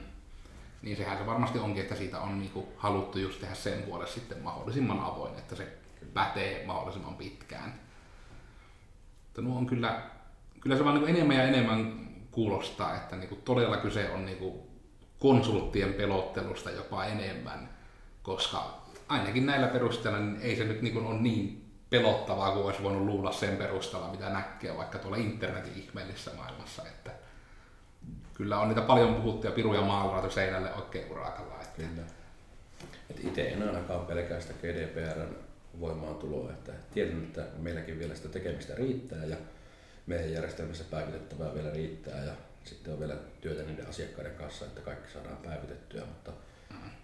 Niin sehän se varmasti onkin, että siitä on niinku haluttu just tehdä sen puolesta sitten mahdollisimman avoin, että se pätee mahdollisimman pitkään. Mutta nuo on kyllä, kyllä se vaan niinku enemmän ja enemmän kuulostaa, että niinku todella kyse on niinku konsulttien pelottelusta jopa enemmän, koska ainakin näillä perusteella niin ei se nyt niinku ole niin pelottavaa kuin olisi voinut luulla sen perusteella, mitä näkee vaikka tuolla internetin ihmeellisessä maailmassa. Että kyllä on niitä paljon puhuttuja piruja maalautu seinälle oikein urakalla. Että. Et itse en ainakaan pelkää sitä GDPRn voimaantuloa, että tiedän, että meilläkin vielä sitä tekemistä riittää ja meidän järjestelmässä päivitettävää vielä riittää ja sitten on vielä työtä niiden asiakkaiden kanssa, että kaikki saadaan päivitettyä, mutta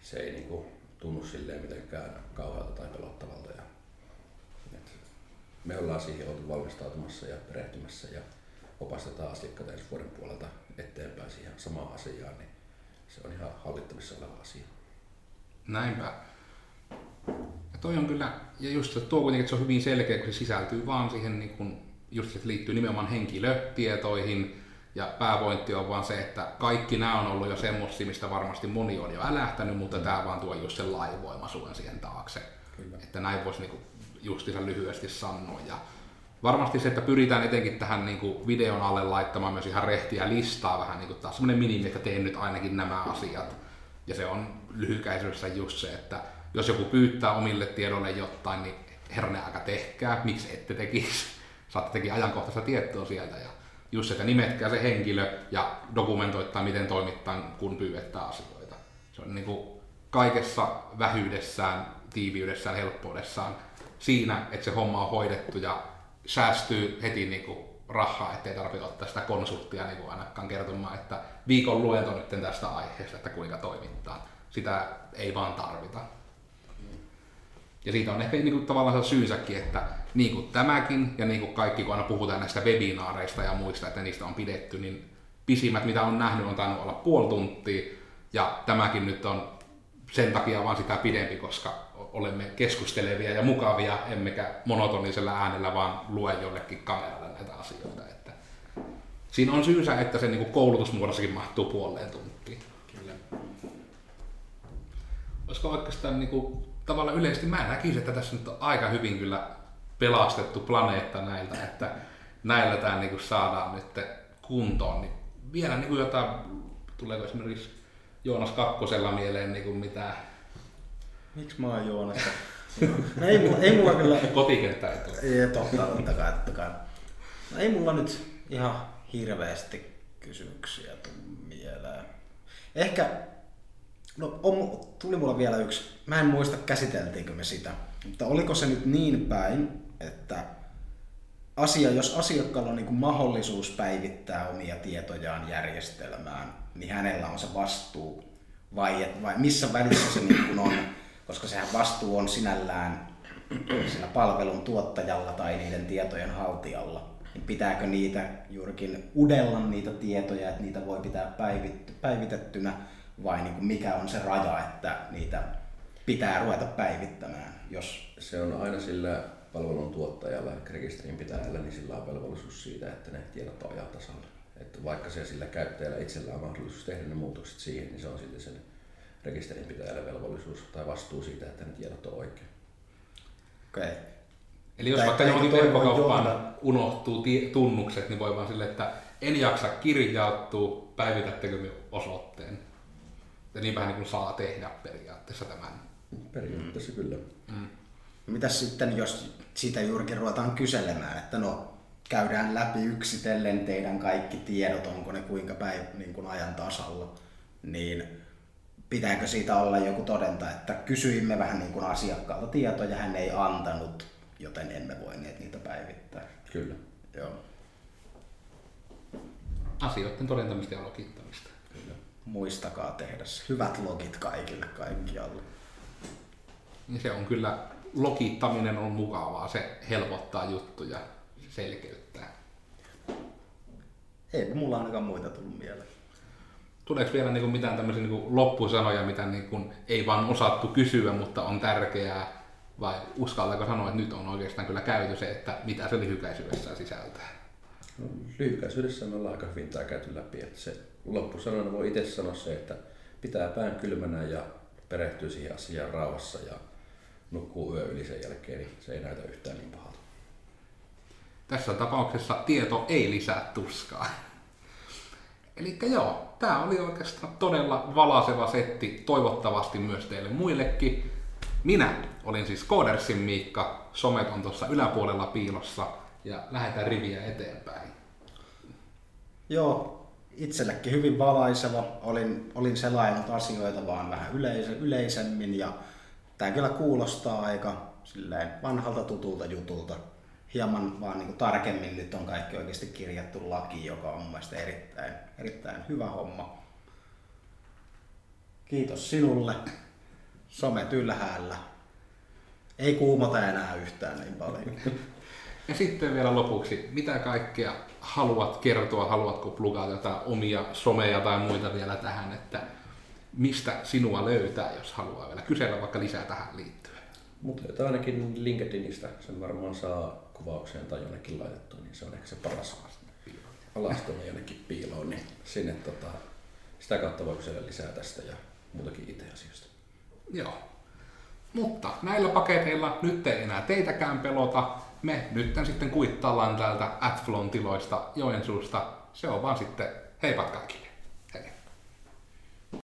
se ei niinku tunnu silleen mitenkään kauhealta tai pelottavalta. Ja, me ollaan siihen oltu valmistautumassa ja perehtymässä ja opastetaan asiakkaita ensi vuoden puolelta eteenpäin siihen samaan asiaan, niin se on ihan hallittavissa oleva asia. Näinpä. Ja toi on kyllä, ja just se tuo kuitenkin, että se on hyvin selkeä, kun se sisältyy vaan siihen, niin kun, just se liittyy nimenomaan henkilötietoihin, ja pääpointti on vaan se, että kaikki nämä on ollut jo semmoisia, mistä varmasti moni on jo älähtänyt, mutta tämä vaan tuo just sen laivoimaisuuden siihen taakse. Kyllä. Että näin voisi niinku justiinsa lyhyesti sanoa. Ja varmasti se, että pyritään etenkin tähän niinku videon alle laittamaan myös ihan rehtiä listaa vähän niinku taas semmoinen minimi, että teen nyt ainakin nämä asiat. Ja se on lyhykäisyydessä just se, että jos joku pyytää omille tiedoille jotain, niin herne aika tehkää, miksi ette tekisi. Saatte tekin ajankohtaista tietoa sieltä ja just että nimetkää se henkilö ja dokumentoittaa, miten toimittaa, kun pyydetään asioita. Se on niin kuin kaikessa vähyydessään, tiiviydessään, helppoudessaan siinä, että se homma on hoidettu ja säästyy heti niin kuin rahaa, ettei tarvitse ottaa sitä konsulttia niin kuin ainakaan kertomaan, että viikon luento nyt tästä aiheesta, että kuinka toimittaa. Sitä ei vaan tarvita. Ja siitä on ehkä niin kuin, tavallaan se syynsäkin, että niin kuin tämäkin ja niin kuin kaikki, kun aina puhutaan näistä webinaareista ja muista, että niistä on pidetty, niin pisimmät mitä on nähnyt on tainnut olla puoli tuntia. Ja tämäkin nyt on sen takia vaan sitä pidempi, koska olemme keskustelevia ja mukavia, emmekä monotonisella äänellä vaan lue jollekin kameralle näitä asioita. Että siinä on syynsä, että se niin koulutusmuodossakin mahtuu puoleen tuntiin. Kyllä. Olisiko oikeastaan niin kuin, tavallaan yleisesti, mä näkisin, että tässä nyt on aika hyvin kyllä pelastettu planeetta näiltä, että näillä tämä niin kuin saadaan nyt kuntoon. Niin vielä niin kuin jotain, tuleeko esimerkiksi Joonas Kakkosella mieleen niin kuin mitä Miksi mä oon Joonas? no ei, mulla, ei mulla kyllä... kotikenttä ei tule. Ei, totta, totta kai, totta kai. No ei mulla nyt ihan hirveästi kysymyksiä tuu mieleen. Ehkä, no on, tuli mulla vielä yksi. Mä en muista käsiteltiinkö me sitä, mutta oliko se nyt niin päin, että asia, jos asiakkaalla on niin mahdollisuus päivittää omia tietojaan järjestelmään, niin hänellä on se vastuu vai, et, vai missä välissä se niin kuin on, koska sehän vastuu on sinällään sillä palvelun tuottajalla tai niiden tietojen haltijalla. Niin pitääkö niitä juurikin udella niitä tietoja, että niitä voi pitää päivitettynä vai niin kuin mikä on se raja, että niitä pitää ruveta päivittämään, jos Se on aina sillä palvelun tuottajalla, rekisterin pitäjällä, niin sillä on velvollisuus siitä, että ne tiedot on ajan tasalla. Että vaikka se sillä käyttäjällä itsellä on mahdollisuus tehdä ne muutokset siihen, niin se on silti sen rekisterin pitäjällä velvollisuus tai vastuu siitä, että ne tiedot on oikein. okay. Eli jos Tai- vaikka johonkin verkkokauppaan unohtuu tunnukset, niin voi vaan sille, että en jaksa kirjautua, päivitättekö me osoitteen. Ja niinpähän niin kuin saa tehdä periaatteessa tämän. Periaatteessa mm. kyllä. Mitäs sitten, jos sitä juurikin ruvetaan kyselemään, että no käydään läpi yksitellen teidän kaikki tiedot, onko ne kuinka päiv- niin kuin ajan tasalla, niin pitääkö siitä olla joku todenta, että kysyimme vähän niin kuin asiakkaalta tietoja, hän ei antanut, joten emme voineet niitä päivittää. Kyllä. Joo. Asioiden todentamista ja logittamista. Muistakaa tehdä se. Hyvät logit kaikille kaikkialle. Niin se on kyllä, logittaminen on mukavaa, se helpottaa juttuja, se selkeyttää. Ei mulla ainakaan muita tullut mieleen. Tuleeko vielä niin kuin mitään tämmöisiä niin kuin loppusanoja, mitä niin kuin ei vaan osattu kysyä, mutta on tärkeää, vai uskaltaako sanoa, että nyt on oikeastaan kyllä käyty se, että mitä se lyhykäisyydessään sisältää? No, lyhykäisyydessä me ollaan aika hyvin tämä käyty läpi. Että se loppusanana voi itse sanoa se, että pitää pään kylmänä ja perehtyy siihen asiaan rauhassa ja nukkuu yö yli sen jälkeen, niin se ei näytä yhtään niin pahalta. Tässä tapauksessa tieto ei lisää tuskaa. Eli joo, tämä oli oikeastaan todella valaseva setti, toivottavasti myös teille muillekin. Minä olin siis Koodersin Miikka, somet on tuossa yläpuolella piilossa ja lähdetään riviä eteenpäin. Joo, itsellekin hyvin valaiseva. Olin, olin selaillut asioita vaan vähän yleis- yleisemmin ja tämä kyllä kuulostaa aika silleen vanhalta tutulta jutulta. Hieman vaan niin tarkemmin nyt on kaikki oikeasti kirjattu laki, joka on mun mielestä erittäin, erittäin hyvä homma. Kiitos sinulle. Somet ylhäällä. Ei kuumota enää yhtään niin paljon. Ja sitten vielä lopuksi, mitä kaikkea haluat kertoa, haluatko plugata jotain omia someja tai muita vielä tähän, että mistä sinua löytää, jos haluaa vielä kysellä vaikka lisää tähän liittyen. Mutta löytää ainakin LinkedInistä, sen varmaan saa kuvaukseen tai jonnekin laitettua, niin se on ehkä se paras alas tuonne jonnekin piiloon, niin sinne tota, sitä kautta voi kysellä lisää tästä ja muutakin IT-asioista. Joo. Mutta näillä paketeilla nyt ei enää teitäkään pelota. Me nyt sitten kuittaillaan täältä Atflon tiloista Joensuusta. Se on vaan sitten heipat kaikille.